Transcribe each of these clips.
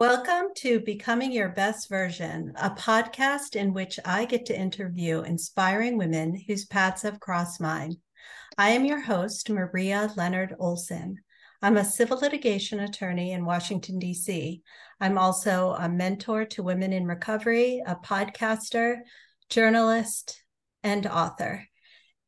Welcome to Becoming Your Best Version, a podcast in which I get to interview inspiring women whose paths have crossed mine. I am your host, Maria Leonard Olson. I'm a civil litigation attorney in Washington, D.C. I'm also a mentor to women in recovery, a podcaster, journalist, and author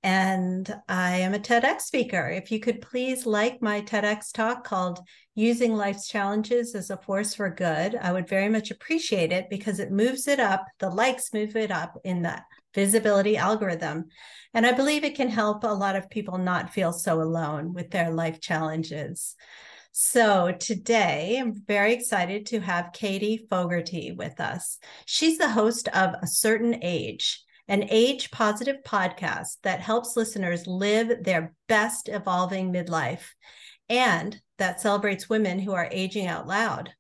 and I am a TEDx speaker. If you could please like my TEDx talk called Using Life's Challenges as a Force for Good, I would very much appreciate it because it moves it up, the likes move it up in the visibility algorithm. And I believe it can help a lot of people not feel so alone with their life challenges. So today I'm very excited to have Katie Fogarty with us. She's the host of A Certain Age an age positive podcast that helps listeners live their best evolving midlife and that celebrates women who are aging out loud.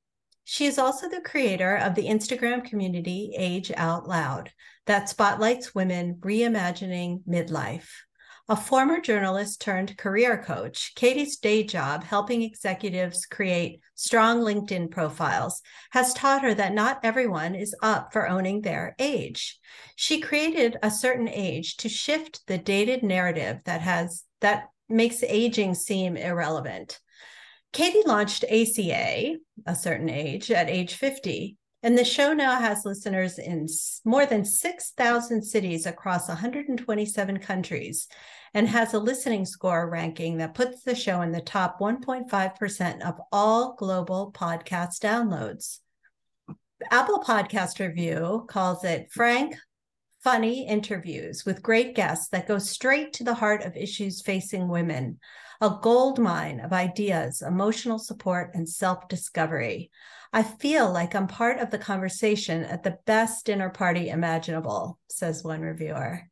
She is also the creator of the Instagram community Age Out Loud that spotlights women reimagining midlife. A former journalist turned career coach, Katie's day job helping executives create strong LinkedIn profiles has taught her that not everyone is up for owning their age. She created a certain age to shift the dated narrative that has that makes aging seem irrelevant. Katie launched ACA, a certain age, at age 50, and the show now has listeners in more than 6,000 cities across 127 countries and has a listening score ranking that puts the show in the top 1.5% of all global podcast downloads. Apple Podcast Review calls it frank, funny interviews with great guests that go straight to the heart of issues facing women, a gold mine of ideas, emotional support, and self discovery. I feel like I'm part of the conversation at the best dinner party imaginable, says one reviewer.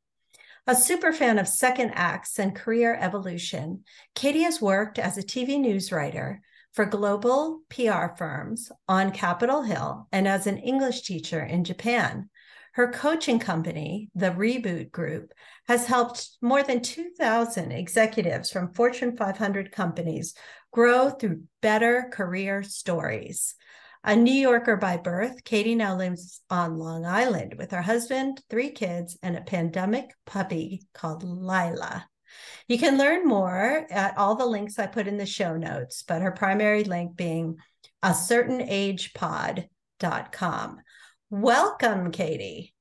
A super fan of second acts and career evolution, Katie has worked as a TV news writer for global PR firms on Capitol Hill and as an English teacher in Japan. Her coaching company, the Reboot Group, has helped more than 2,000 executives from Fortune 500 companies grow through better career stories. A New Yorker by birth, Katie now lives on Long Island with her husband, three kids, and a pandemic puppy called Lilah. You can learn more at all the links I put in the show notes, but her primary link being a certain age pod.com. Welcome, Katie.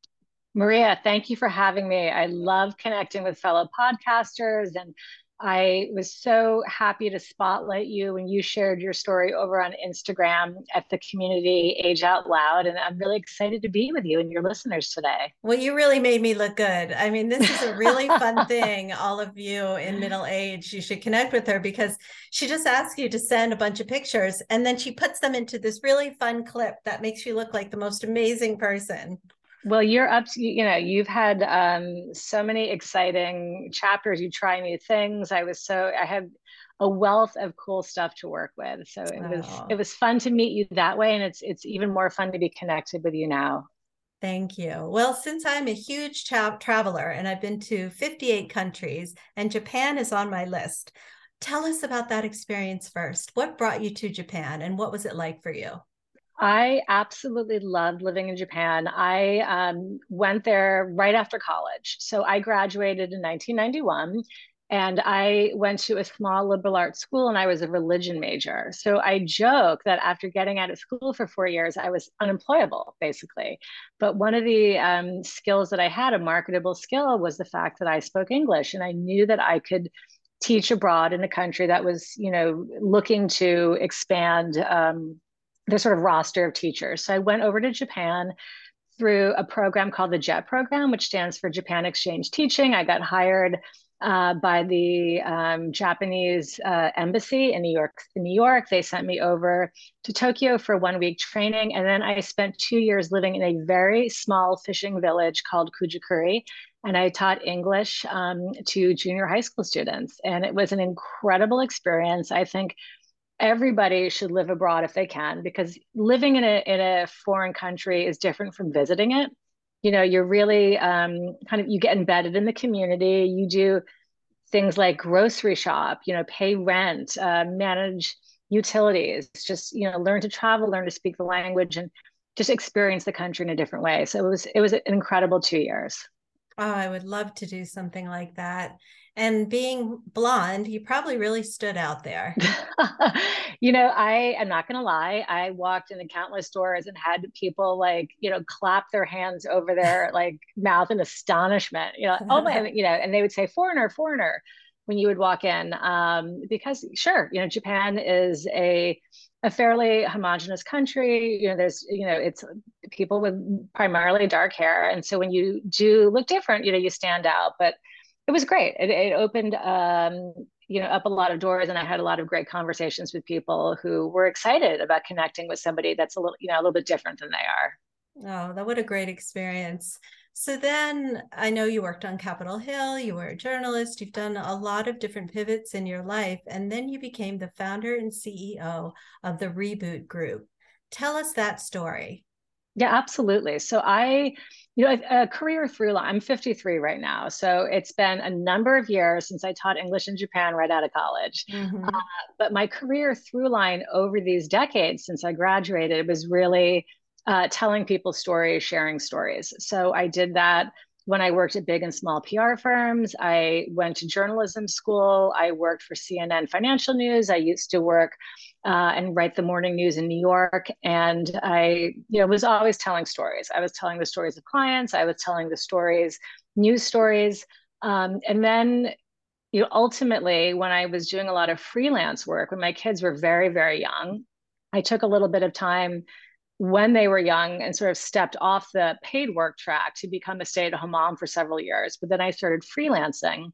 Maria, thank you for having me. I love connecting with fellow podcasters and I was so happy to spotlight you when you shared your story over on Instagram at the community Age Out Loud. And I'm really excited to be with you and your listeners today. Well, you really made me look good. I mean, this is a really fun thing. All of you in middle age, you should connect with her because she just asks you to send a bunch of pictures and then she puts them into this really fun clip that makes you look like the most amazing person. Well, you're up to, you know, you've had um, so many exciting chapters. You try new things. I was so, I had a wealth of cool stuff to work with. So it was, it was fun to meet you that way. And it's, it's even more fun to be connected with you now. Thank you. Well, since I'm a huge tra- traveler and I've been to 58 countries and Japan is on my list, tell us about that experience first. What brought you to Japan and what was it like for you? I absolutely loved living in Japan. I um, went there right after college. So I graduated in 1991 and I went to a small liberal arts school and I was a religion major. So I joke that after getting out of school for four years, I was unemployable basically. But one of the um, skills that I had, a marketable skill, was the fact that I spoke English and I knew that I could teach abroad in a country that was, you know, looking to expand. Um, their sort of roster of teachers. So I went over to Japan through a program called the JET program, which stands for Japan Exchange Teaching. I got hired uh, by the um, Japanese uh, embassy in New York. In New York, they sent me over to Tokyo for one week training, and then I spent two years living in a very small fishing village called Kujukuri, and I taught English um, to junior high school students, and it was an incredible experience. I think everybody should live abroad if they can because living in a in a foreign country is different from visiting it you know you're really um, kind of you get embedded in the community you do things like grocery shop you know pay rent uh, manage utilities, just you know, learn to travel, learn to speak the language, and just experience the country in a different way. So it was it was an incredible two years. Oh, I would love to do something like that. And being blonde, you probably really stood out there. you know, I am not going to lie. I walked into countless stores and had people like, you know, clap their hands over their like mouth in astonishment. You know, oh my, you know, and they would say foreigner, foreigner when you would walk in. Um, because sure, you know, Japan is a a fairly homogenous country. You know, there's, you know, it's people with primarily dark hair. And so when you do look different, you know, you stand out. But it was great. It, it opened, um, you know, up a lot of doors, and I had a lot of great conversations with people who were excited about connecting with somebody that's a little, you know, a little bit different than they are. Oh, that what a great experience. So then I know you worked on Capitol Hill, you were a journalist, you've done a lot of different pivots in your life, and then you became the founder and CEO of the Reboot Group. Tell us that story. Yeah, absolutely. So I, you know, a, a career through line. I'm 53 right now, so it's been a number of years since I taught English in Japan right out of college. Mm-hmm. Uh, but my career through line over these decades since I graduated was really uh, telling people stories, sharing stories. So I did that when I worked at big and small PR firms. I went to journalism school. I worked for CNN Financial News. I used to work uh, and write the morning news in New York. And I, you know, was always telling stories. I was telling the stories of clients. I was telling the stories, news stories. Um, and then, you know, ultimately, when I was doing a lot of freelance work, when my kids were very, very young, I took a little bit of time when they were young and sort of stepped off the paid work track to become a stay at home mom for several years. But then I started freelancing.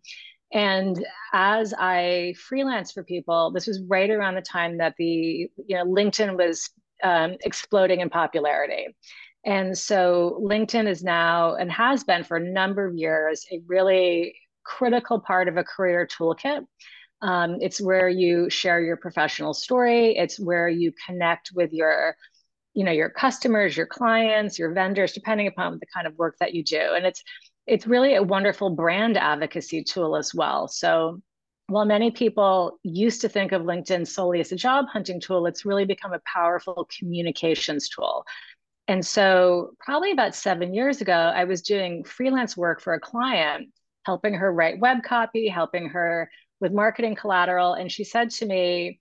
And as I freelance for people, this was right around the time that the you know LinkedIn was um, exploding in popularity. And so LinkedIn is now and has been for a number of years a really critical part of a career toolkit. Um, it's where you share your professional story. It's where you connect with your you know your customers your clients your vendors depending upon the kind of work that you do. And it's it's really a wonderful brand advocacy tool as well. So while many people used to think of linkedin solely as a job hunting tool it's really become a powerful communications tool. And so probably about seven years ago i was doing freelance work for a client helping her write web copy helping her with marketing collateral. And she said to me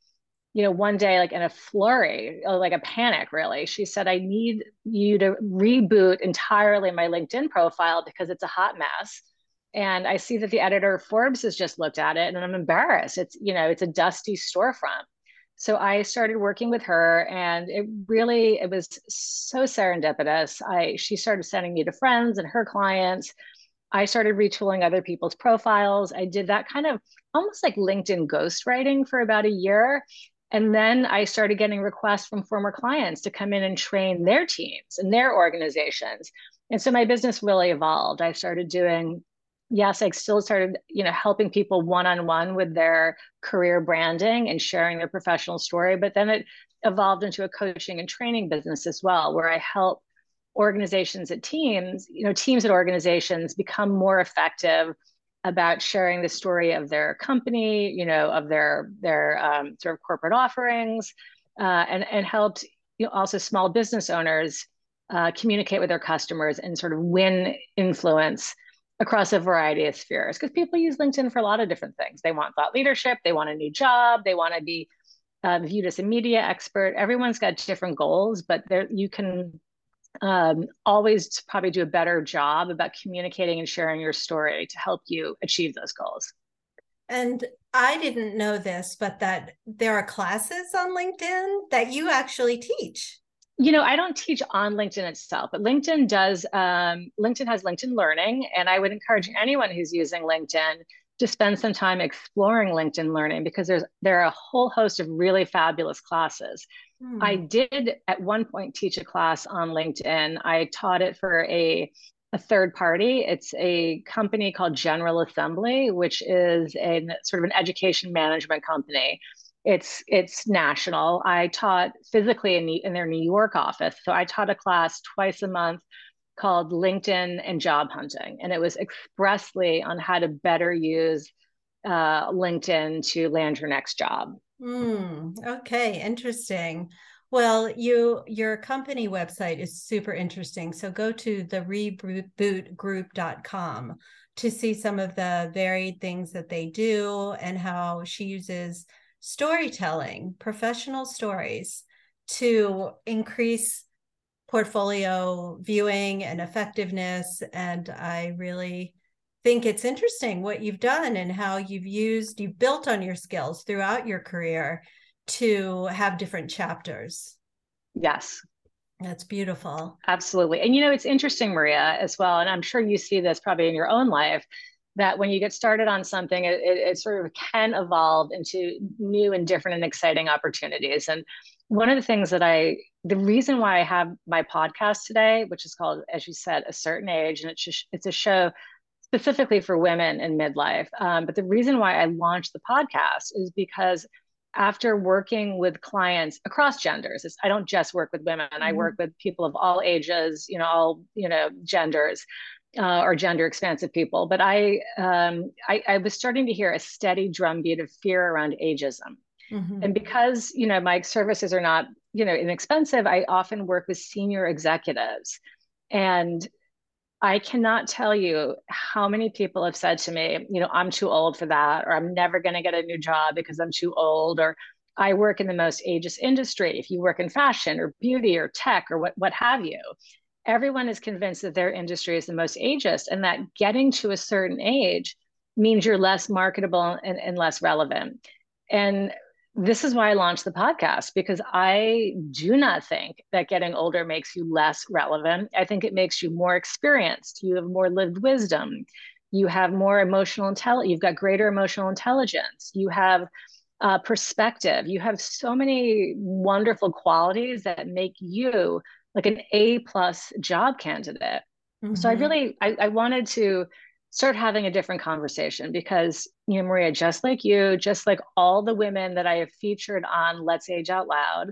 you know, one day, like in a flurry, uh, like a panic, really, she said, I need you to reboot entirely my LinkedIn profile because it's a hot mess. And I see that the editor Forbes has just looked at it and I'm embarrassed. It's, you know, it's a dusty storefront. So I started working with her and it really, it was so serendipitous. I, she started sending me to friends and her clients. I started retooling other people's profiles. I did that kind of almost like LinkedIn ghostwriting for about a year. And then I started getting requests from former clients to come in and train their teams and their organizations. And so my business really evolved. I started doing, yes, I still started, you know, helping people one-on-one with their career branding and sharing their professional story. But then it evolved into a coaching and training business as well, where I help organizations at teams, you know, teams at organizations become more effective about sharing the story of their company, you know, of their their um, sort of corporate offerings, uh, and and helped you know, also small business owners uh, communicate with their customers and sort of win influence across a variety of spheres. Because people use LinkedIn for a lot of different things. They want thought leadership, they want a new job, they want to be uh, viewed as a media expert. Everyone's got different goals, but there you can um, always probably do a better job about communicating and sharing your story to help you achieve those goals. And I didn't know this, but that there are classes on LinkedIn that you actually teach. You know, I don't teach on LinkedIn itself, but LinkedIn does. Um, LinkedIn has LinkedIn Learning, and I would encourage anyone who's using LinkedIn to spend some time exploring LinkedIn Learning because there's there are a whole host of really fabulous classes. Hmm. I did at one point teach a class on LinkedIn. I taught it for a a third party. It's a company called General Assembly, which is a sort of an education management company. It's it's national. I taught physically in, the, in their New York office, so I taught a class twice a month called LinkedIn and job hunting, and it was expressly on how to better use uh, LinkedIn to land your next job. Mm, okay, interesting. Well, you your company website is super interesting. So go to the rebootgroup.com to see some of the varied things that they do and how she uses storytelling, professional stories to increase portfolio viewing and effectiveness and I really think it's interesting what you've done and how you've used you've built on your skills throughout your career to have different chapters. Yes. That's beautiful. Absolutely. And you know, it's interesting, Maria, as well. And I'm sure you see this probably in your own life that when you get started on something, it, it, it, sort of can evolve into new and different and exciting opportunities. And one of the things that I, the reason why I have my podcast today, which is called, as you said, A Certain Age, and it's just, it's a show specifically for women in midlife. Um, but the reason why I launched the podcast is because after working with clients across genders i don't just work with women mm-hmm. i work with people of all ages you know all you know genders uh, or gender expansive people but I, um, I, I was starting to hear a steady drumbeat of fear around ageism mm-hmm. and because you know my services are not you know inexpensive i often work with senior executives and I cannot tell you how many people have said to me, you know, I'm too old for that, or I'm never going to get a new job because I'm too old, or I work in the most ageist industry. If you work in fashion or beauty or tech or what, what have you, everyone is convinced that their industry is the most ageist and that getting to a certain age means you're less marketable and, and less relevant. And this is why I launched the podcast because I do not think that getting older makes you less relevant. I think it makes you more experienced. You have more lived wisdom. You have more emotional intelligence. You've got greater emotional intelligence. You have uh, perspective. You have so many wonderful qualities that make you like an A plus job candidate. Mm-hmm. So I mm-hmm. really I, I wanted to start having a different conversation because you know maria just like you just like all the women that i have featured on let's age out loud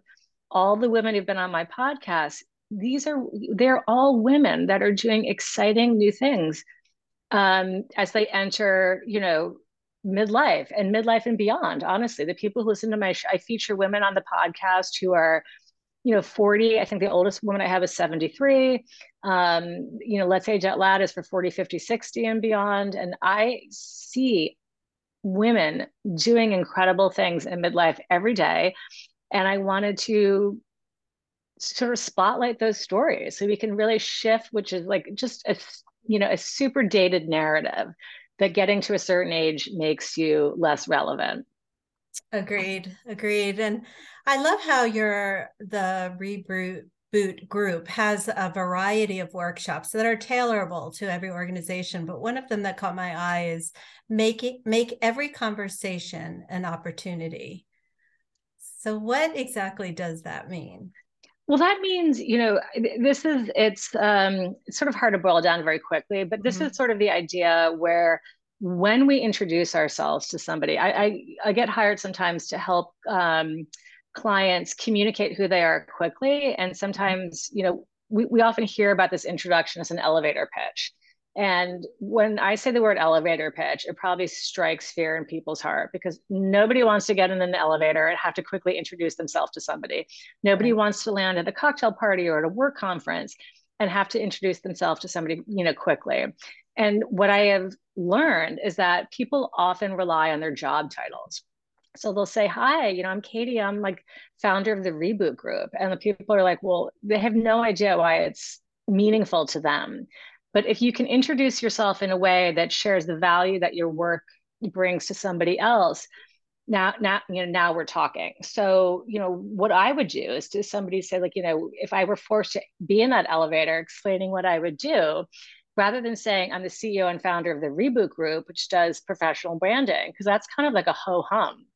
all the women who've been on my podcast these are they're all women that are doing exciting new things um, as they enter you know midlife and midlife and beyond. Honestly the people who listen to my sh- i feature women on the podcast who are you know 40 i think the oldest woman i have is 73 um, you know let's age out loud is for 40 50 60 and beyond. And i see women doing incredible things in midlife every day. And i wanted to sort of spotlight those stories so we can really shift which is like just a you know a super dated narrative that getting to a certain age makes you less relevant agreed agreed and I love how your the reboot boot group has a variety of workshops that are tailorable to every organization but one of them that caught my eye is make it, make every conversation an opportunity so what exactly does that mean well that means you know this is it's um it's sort of hard to boil down very quickly but this mm-hmm. is sort of the idea where when we introduce ourselves to somebody i i, I get hired sometimes to help um clients communicate who they are quickly. And sometimes, you know, we, we often hear about this introduction as an elevator pitch. And when I say the word elevator pitch, it probably strikes fear in people's heart because nobody wants to get in an elevator and have to quickly introduce themselves to somebody. Nobody right. wants to land at a cocktail party or at a work conference and have to introduce themselves to somebody, you know, quickly. And what I have learned is that people often rely on their job titles. So they'll say hi you know i'm katie. I'm like founder of the reboot group. And the people are like well they have no idea why it's meaningful to them. But if you can introduce yourself in a way that shares the value that your work brings to somebody else now now you know now we're talking. So you know what i would do is to somebody say like you know if i were forced to be in that elevator explaining what i would do rather than saying i'm the ceo and founder of the reboot group which does professional branding because that's kind of like a ho hum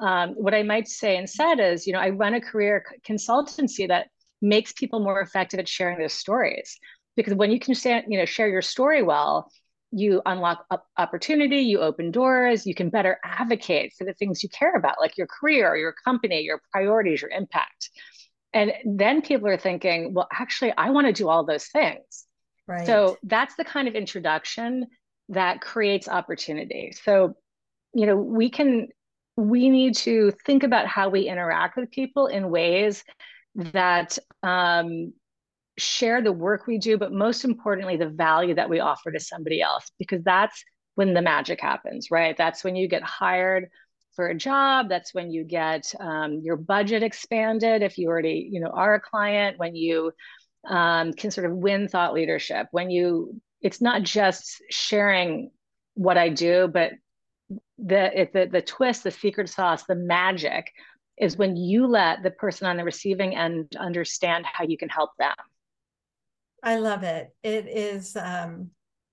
um, what I might say instead is, you know, I run a career consultancy that makes people more effective at sharing their stories. Because when you can, say, you know, share your story well, you unlock opportunity, you open doors, you can better advocate for the things you care about, like your career, your company, your priorities, your impact. And then people are thinking, well, actually, I want to do all those things. Right. So that's the kind of introduction that creates opportunity. So you know, we can, we need to think about how we interact with people in ways that um, share the work we do, but most importantly, the value that we offer to somebody else, because that's when the magic happens, right? That's when you get hired for a job. That's when you get um, your budget expanded. If you already, you know, are a client, when you um, can sort of win thought leadership, when you, it's not just sharing what I do, but the it, the the twist, the secret sauce, the magic is when you let the person on the receiving end understand how you can help them. I love it. It is um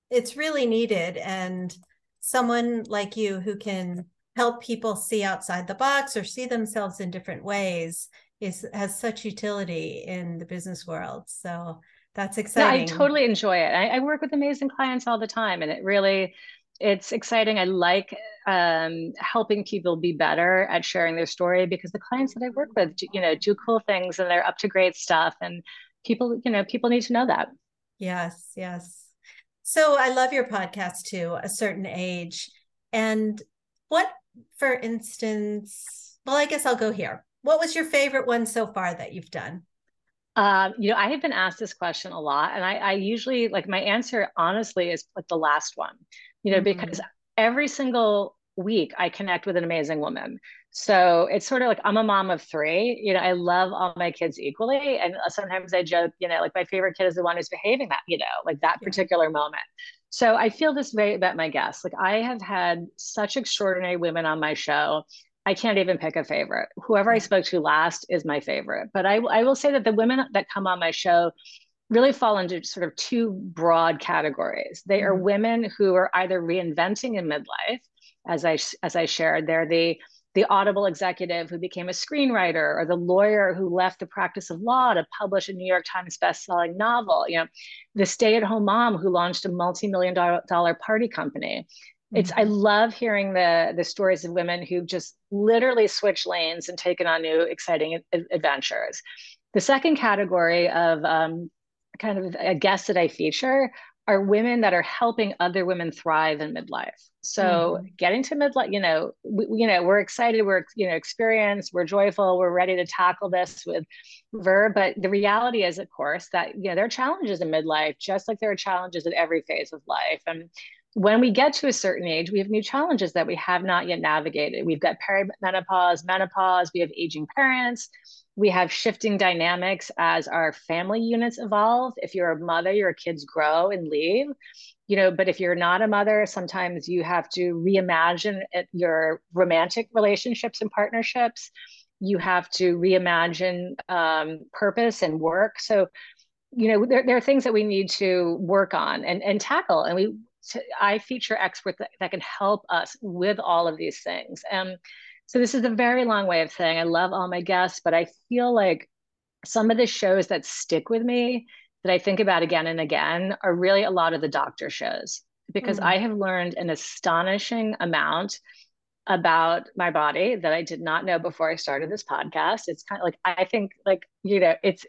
it's really needed and someone like you who can help people see outside the box or see themselves in different ways is has such utility in the business world. So that's exciting. Yeah, I totally enjoy it. I, I work with amazing clients all the time and it really it's exciting. I like um, helping people be better at sharing their story because the clients that I work with, you know, do cool things and they're up to great stuff, and people, you know, people need to know that. Yes, yes. So I love your podcast too. A certain age, and what, for instance, well, I guess I'll go here. What was your favorite one so far that you've done? Um, you know, I have been asked this question a lot, and I, I usually like my answer honestly is like the last one you know, mm-hmm. because every single week I connect with an amazing woman. So it's sort of like I'm a mom of three. You know, I love all my kids equally. And sometimes I joke, you know, like my favorite kid is the one who's behaving that, you know, like that yeah. particular moment. So I feel this way about my guests. Like I have had such extraordinary women on my show. I can't even pick a favorite. Whoever I spoke to last is my favorite. But I, I will say that the women that come on my show really fall into sort of two broad categories. They are mm-hmm. women who are either reinventing in midlife, as I as I shared. They're the the Audible executive who became a screenwriter or the lawyer who left the practice of law to publish a new york times best-selling novel you know the stay-at-home mom who launched a multi-million dollar party company it's i mm-hmm. love hearing the the stories of women who've just literally switched lanes and taken on new exciting adventures the second category of um, kind of a guest that I feature are women that are helping other women thrive in midlife. So mm-hmm. getting to midlife, you know, we, you know, we're excited, we're you know experienced, we're joyful, we're ready to tackle this with verb. But the reality is, of course, that you know there are challenges in midlife, just like there are challenges in every phase of life. And when we get to a certain age, we have new challenges that we have not yet navigated. We've got perimenopause, menopause, we have aging parents, we have shifting dynamics as our family units evolve. If you're a mother, your kids grow and leave. You know, but if you're not a mother, sometimes you have to reimagine your romantic relationships and partnerships. You have to reimagine um, purpose and work. So, you know, there, there are things that we need to work on and, and tackle. And we, I feature experts that, that can help us with all of these things. And so this is a very long way of saying I love all my guests, but I feel like some of the shows that stick with me that I think about again and again are really a lot of the doctor shows because mm. I have learned an astonishing amount about my body that I did not know before I started this podcast. It's kind of like I think like you know it's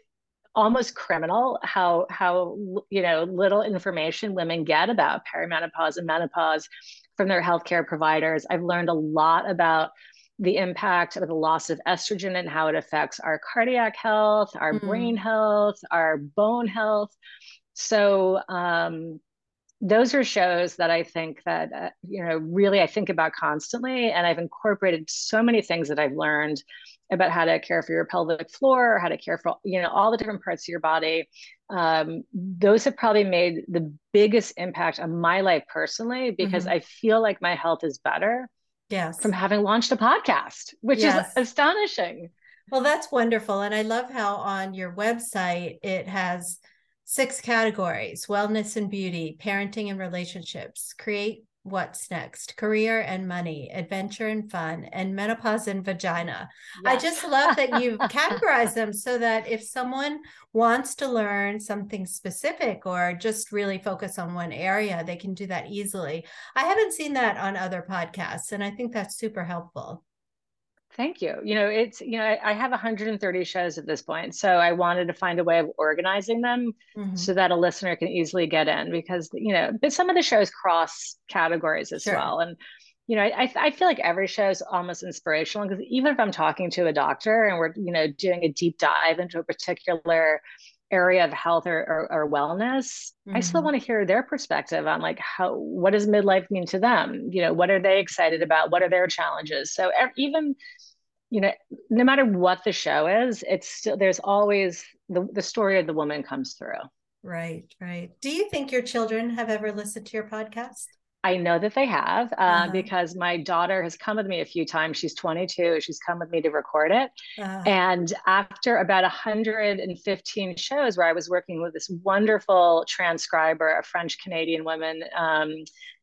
almost criminal how how you know little information women get about perimenopause and menopause from their healthcare providers. I've learned a lot about the impact of the loss of estrogen and how it affects our cardiac health, our mm. brain health, our bone health. So um, those are shows that I think that uh, you know really I think about constantly, and I've incorporated so many things that I've learned about how to care for your pelvic floor, how to care for you know all the different parts of your body. Um, those have probably made the biggest impact on my life personally because mm-hmm. I feel like my health is better yes from having launched a podcast which yes. is astonishing well that's wonderful and i love how on your website it has six categories wellness and beauty parenting and relationships create what's next? Career and money adventure and fun and menopause and vagina. Yes. i just love that you've categorized them so that if someone wants to learn something specific or just really focus on one area they can do that easily. I haven't seen that on other podcasts and i think that's super helpful Thank you. You know, it's, you know, I, I, have 130 shows at this point. So I wanted to find a way of organizing them mm-hmm. so that a listener can easily get in because, you know, but some of the shows cross categories as sure. well. And you know, I, I feel like every show is almost inspirational because even if I'm talking to a doctor and we're, you know, doing a deep dive into a particular area of health or, or, or wellness, mm-hmm. I still mm-hmm. want to hear their perspective on like how, what does midlife mean to them? You know, what are they excited about? What are their challenges? So even, you know, no matter what the show is, it's still, there's always the, the story of the woman comes through. Right, right. Do you think your children have ever listened to your podcast? I know that they have uh, uh-huh. because my daughter has come with me a few times. She's 22. She's come with me to record it. Uh-huh. And after about 115 shows where I was working with this wonderful transcriber, a French Canadian woman, um,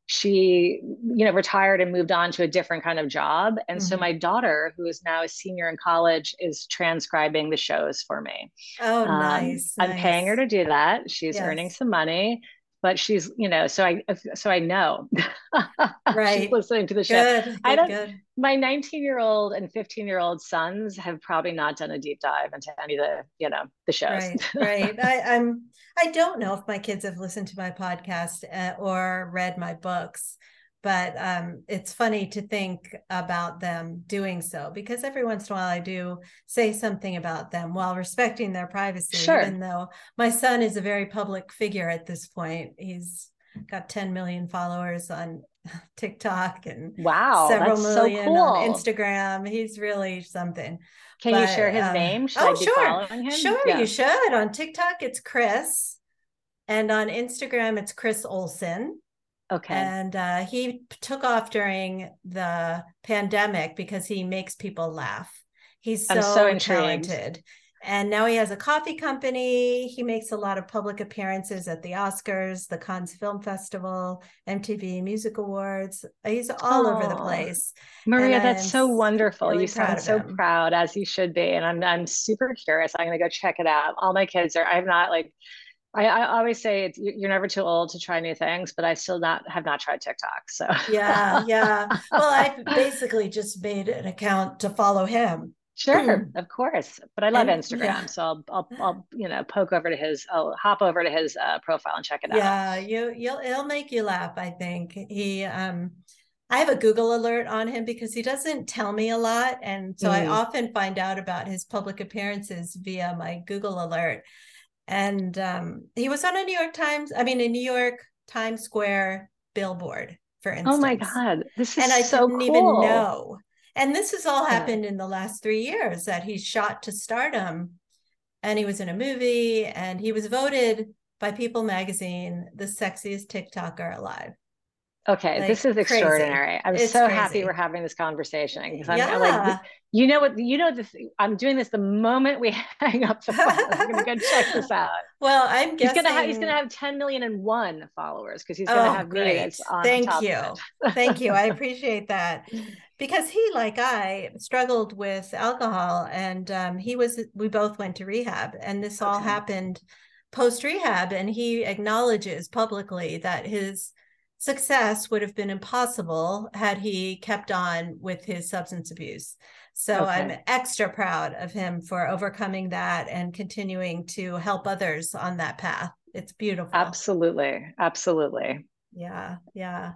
she, you know, retired and moved on to a different kind of job. And mm-hmm. so my daughter, who is now a senior in college, is transcribing the shows for me. Oh, um, nice, I'm nice. paying her to do that. She's yes. earning some money but she's you know so i so i know. Right. she's listening to the show. Good, good, i don't good. my 19 year old and 15 year old sons have probably not done a deep dive into any of the you know the shows. Right right. I, i'm i don't know if my kids have listened to my podcast uh, or read my books but um, it's funny to think about them doing so because every once in a while I do say something about them while respecting their privacy. Sure. Even though my son is a very public figure at this point, he's got 10 million followers on TikTok and wow, several million so cool. on Instagram. He's really something. Can but, you share his um, name? Should oh, sure. Sure, yeah. you should. On TikTok, it's Chris. And on Instagram, it's Chris Olsen. Okay. And uh, he took off during the pandemic because he makes people laugh. He's so, so talented. And now he has a coffee company. He makes a lot of public appearances at the Oscars, the Cannes Film Festival, MTV Music Awards. He's all over the place. Maria, and that's I'm so wonderful. Really you sound so him. proud, as you should be. And I'm I'm super curious. I'm gonna go check it out. All my kids are. I'm not like I, I, always say it's, you're never too old to try new things, but I still not have not tried TikTok. So yeah, yeah. Well, I basically just made an account to follow him. Sure, of course. But I love and, Instagram, yeah. so I'll, I'll, I'll, you know, poke over to his, I'll hop over to his uh, profile and check it out. Yeah, you, you'll, it'll make you laugh. I think he, um, I have a Google alert on him because he doesn't tell me a lot, and so mm. I often find out about his public appearances via my Google alert and um, he was on a New York Times, I mean, a New York Times Square billboard, for instance. Oh my God, this is and I so didn't cool. even know. And this has all happened yeah. in the last three years that he's shot to stardom, and he was in a movie, and he was voted by People Magazine the sexiest TikToker alive. Okay, like, this is extraordinary. Crazy. I'm it's so crazy. happy we're having this conversation because I'm yeah. like, you know what, you know this. I'm doing this the moment we hang up the phone. I'm gonna go check this out. Well, I'm guessing he's gonna have he's gonna have 10 million and one followers because he's gonna oh, have great. Thank you, thank you. I appreciate that because he, like I, struggled with alcohol, and um, he was. We both went to rehab, and this okay. all happened post rehab, and he acknowledges publicly that his success would have been impossible had he kept on with his substance abuse. So okay. I'm extra proud of him for overcoming that and continuing to help others on that path. It's beautiful. Absolutely. Absolutely. Yeah. Yeah.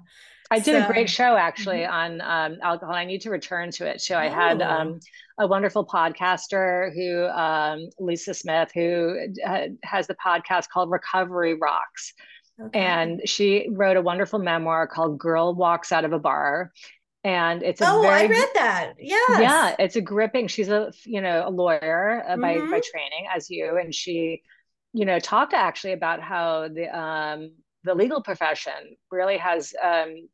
I did so, a great show actually mm-hmm. on um, alcohol. I need to return to it too. I had um, a wonderful podcaster who, um, Lisa Smith, who uh, has the podcast called Recovery Rocks. Okay. And she wrote a wonderful memoir called Girl Walks Out of a Bar. And it's a oh, very, I read that. Yeah, yeah, it's a gripping. She's a you know a lawyer uh, by mm-hmm. by training, as you, and she, you know, talked actually about how the um the legal profession really has um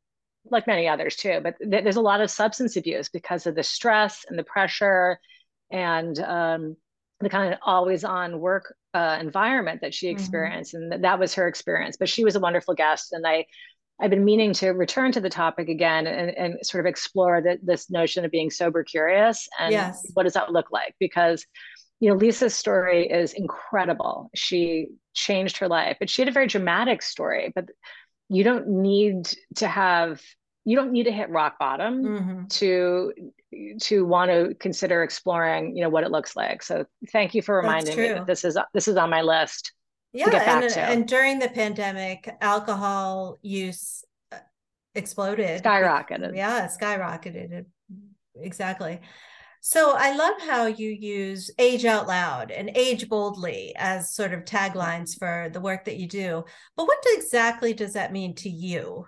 like many others too, but th- there's a lot of substance abuse because of the stress and the pressure and um, the kind of always on work uh, environment that she mm-hmm. experienced mm-hmm. and that, that was her experience but she was a wonderful guest and i i've been meaning to return to the topic again and, and sort of explore the, this notion of being sober curious and yes. what does that look like because you know lisa's story is incredible she changed her life but she had a very dramatic story but you don't need to have you don't need to hit rock bottom mm-hmm. to to want to consider exploring you know what it looks like so thank you for reminding me that this is this is on my list yeah and, and during the pandemic alcohol use uh, exploded. Skyrocketed. Yeah, skyrocketed. Exactly. So I love how you use age out loud and age boldly as sort of taglines for the work that you do. But what exactly does that mean to you?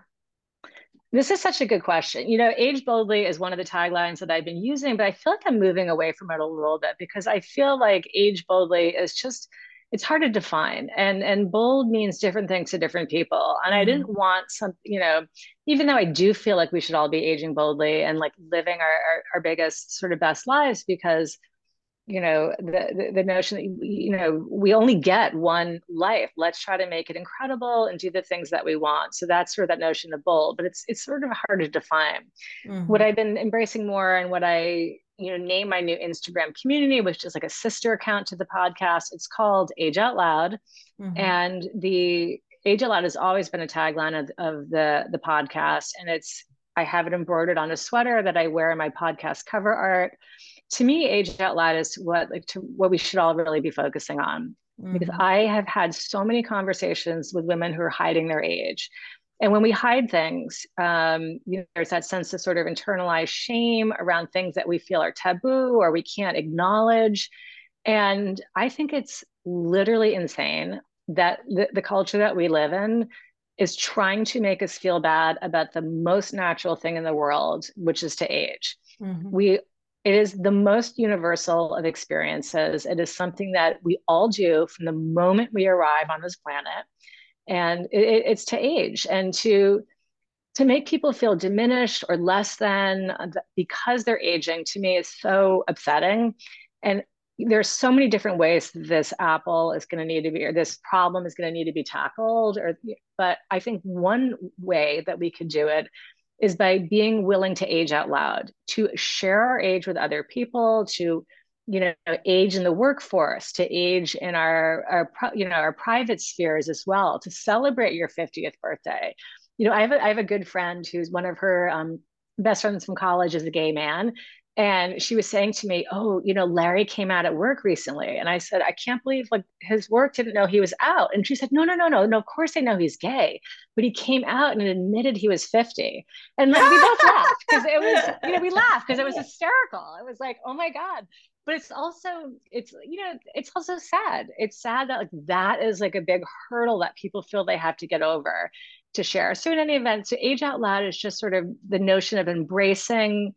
This is such a good question. You know, age boldly is one of the taglines that I've been using, but I feel like I'm moving away from it a little bit because I feel like age boldly is just it's hard to define and and bold means different things to different people and i didn't mm-hmm. want some you know even though i do feel like we should all be aging boldly and like living our our, our biggest sort of best lives because you know the, the, notion that you know we only get one life. Let's try to make it incredible and do the things that we want. So that's sort of that notion of bold but it's it's sort of hard to define. Mm-hmm. what i've been embracing more and what i you know name my new instagram community which is like a sister account to the podcast it's called age out loud. Mm-hmm. and the age out loud has always been a tagline of, of the the podcast. And it's i have it embroidered on a sweater that i wear in my podcast cover art to me age out loud is what like to what we should all really be focusing on mm-hmm. because i have had so many conversations with women who are hiding their age and when we hide things, um, you know, there's that sense of sort of internalized shame around things that we feel are taboo or we can't acknowledge. And I think it's literally insane that the, the culture that we live in is trying to make us feel bad about the most natural thing in the world, which is to age. Mm-hmm. We it is the most universal of experiences. It is something that we all do from the moment we arrive on this planet and it, it's to age and to to make people feel diminished or less than uh, because they're aging to me is so upsetting and there's so many different ways this apple is going to need to be or this problem is going to need to be tackled or but i think one way that we could do it is by being willing to age out loud to share our age with other people to you know age in the workforce to age in our our you know our private spheres as well to celebrate your 50th birthday. You know i have a, I have a good friend who's one of her um, best friends from college is a gay man and she was saying to me oh you know larry came out at work recently and i said i can't believe like his work didn't know he was out and she said no no no no no of course they know he's gay but he came out and admitted he was 50 and like, we both laughed because it was you know we laughed because it was hysterical it was like oh my god but it's also it's you know it's also sad it's sad that like that is like a big hurdle that people feel they have to get over to share so in any event so age out loud is just sort of the notion of embracing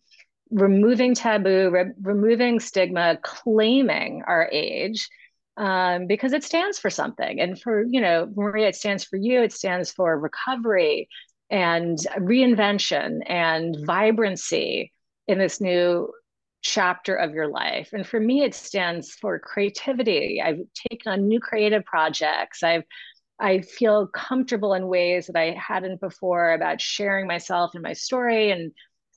removing taboo re- removing stigma claiming our age um, because it stands for something and for you know maria it stands for you it stands for recovery and reinvention and vibrancy in this new chapter of your life. And for me, it stands for creativity. I've taken on new creative projects. I've I feel comfortable in ways that I hadn't before about sharing myself and my story and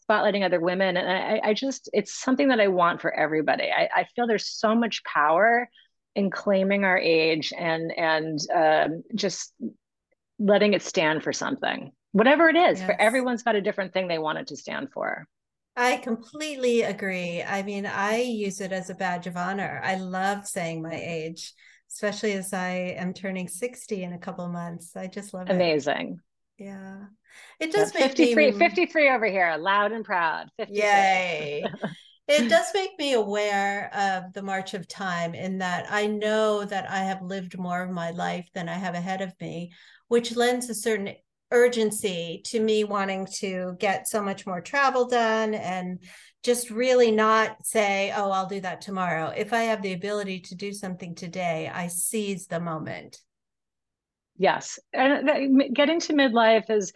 spotlighting other women. And I, I just, it's something that I want for everybody. I, I, feel there's so much power in claiming our age and and um, just letting it stand for something, whatever it is. Yes. For everyone's got a different thing they want it to stand for. I completely agree. I mean, I use it as a badge of honor. I love saying my age, especially as I am turning 60 in a couple of months. I just love Amazing. it. Amazing. Yeah. It does make 53, me 53 over here, loud and proud. 53. Yay. it does make me aware of the march of time in that I know that I have lived more of my life than I have ahead of me, which lends a certain urgency to me wanting to get so much more travel done and just really not say, oh, I'll do that tomorrow. If I have the ability to do something today, I seize the moment. Yes. And getting to midlife is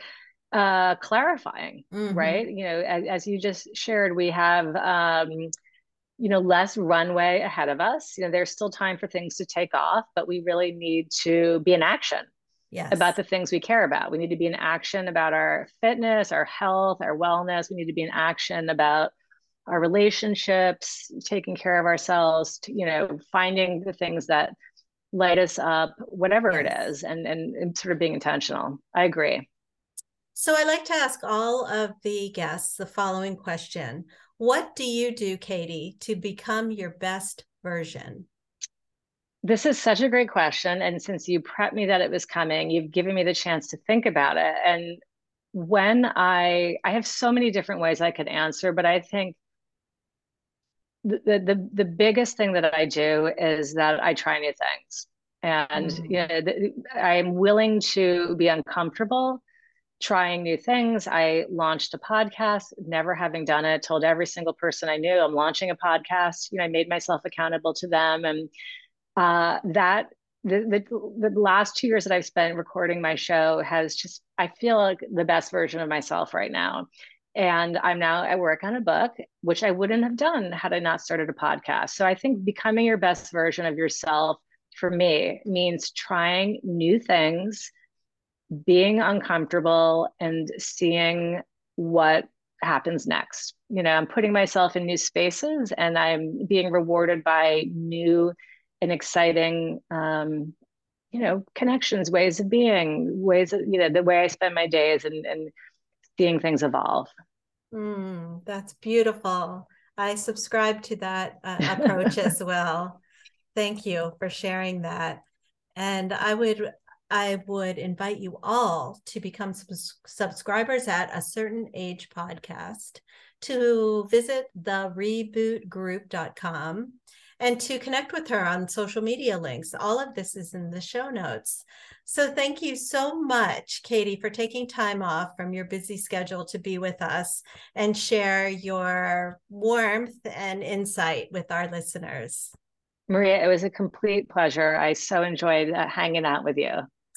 uh, clarifying, mm-hmm. right? You know, as, as, you just shared, we have, um, you know, less runway ahead of us. You know, there's still time for things to take off, but we really need to be in action yes. about the things we care about. We need to be in action about our fitness, our health, our wellness. We need to be in action about our relationships, taking care of ourselves, you know, finding the things that light us up, whatever yes. it is, and, and, and sort of being intentional. I agree. So I like to ask all of the guests the following question. What do you do, Katie, to become your best version? This is such a great question. And since you prepped me that it was coming, you've given me the chance to think about it. And when I I have so many different ways I could answer, but I think the the the biggest thing that I do is that I try new things, and mm. you know the, I'm willing to be uncomfortable trying new things. I launched a podcast, never having done it, told every single person I knew I'm launching a podcast. You know, I made myself accountable to them. And uh, that the, the the last two years that I've spent recording my show has just I feel like the best version of myself right now. And I'm now at work on a book, which I wouldn't have done had I not started a podcast. So I think becoming your best version of yourself for me means trying new things being uncomfortable and seeing what happens next. You know, I'm putting myself in new spaces and I'm being rewarded by new and exciting, um, you know, connections, ways of being, ways of, you know, the way I spend my days and, and seeing things evolve. Mm, that's beautiful. I subscribe to that uh, approach as well. Thank you for sharing that. And I would I would invite you all to become subscribers at a certain age podcast, to visit the rebootgroup.com and to connect with her on social media links. All of this is in the show notes. So thank you so much, Katie, for taking time off from your busy schedule to be with us and share your warmth and insight with our listeners. Maria, it was a complete pleasure. I so enjoyed uh, hanging out with you.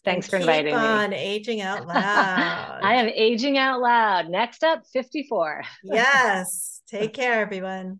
Thanks for inviting me. on aging out loud. I am aging out loud. Next up, 54. yes. Take care, everyone.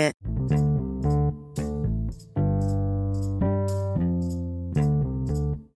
It.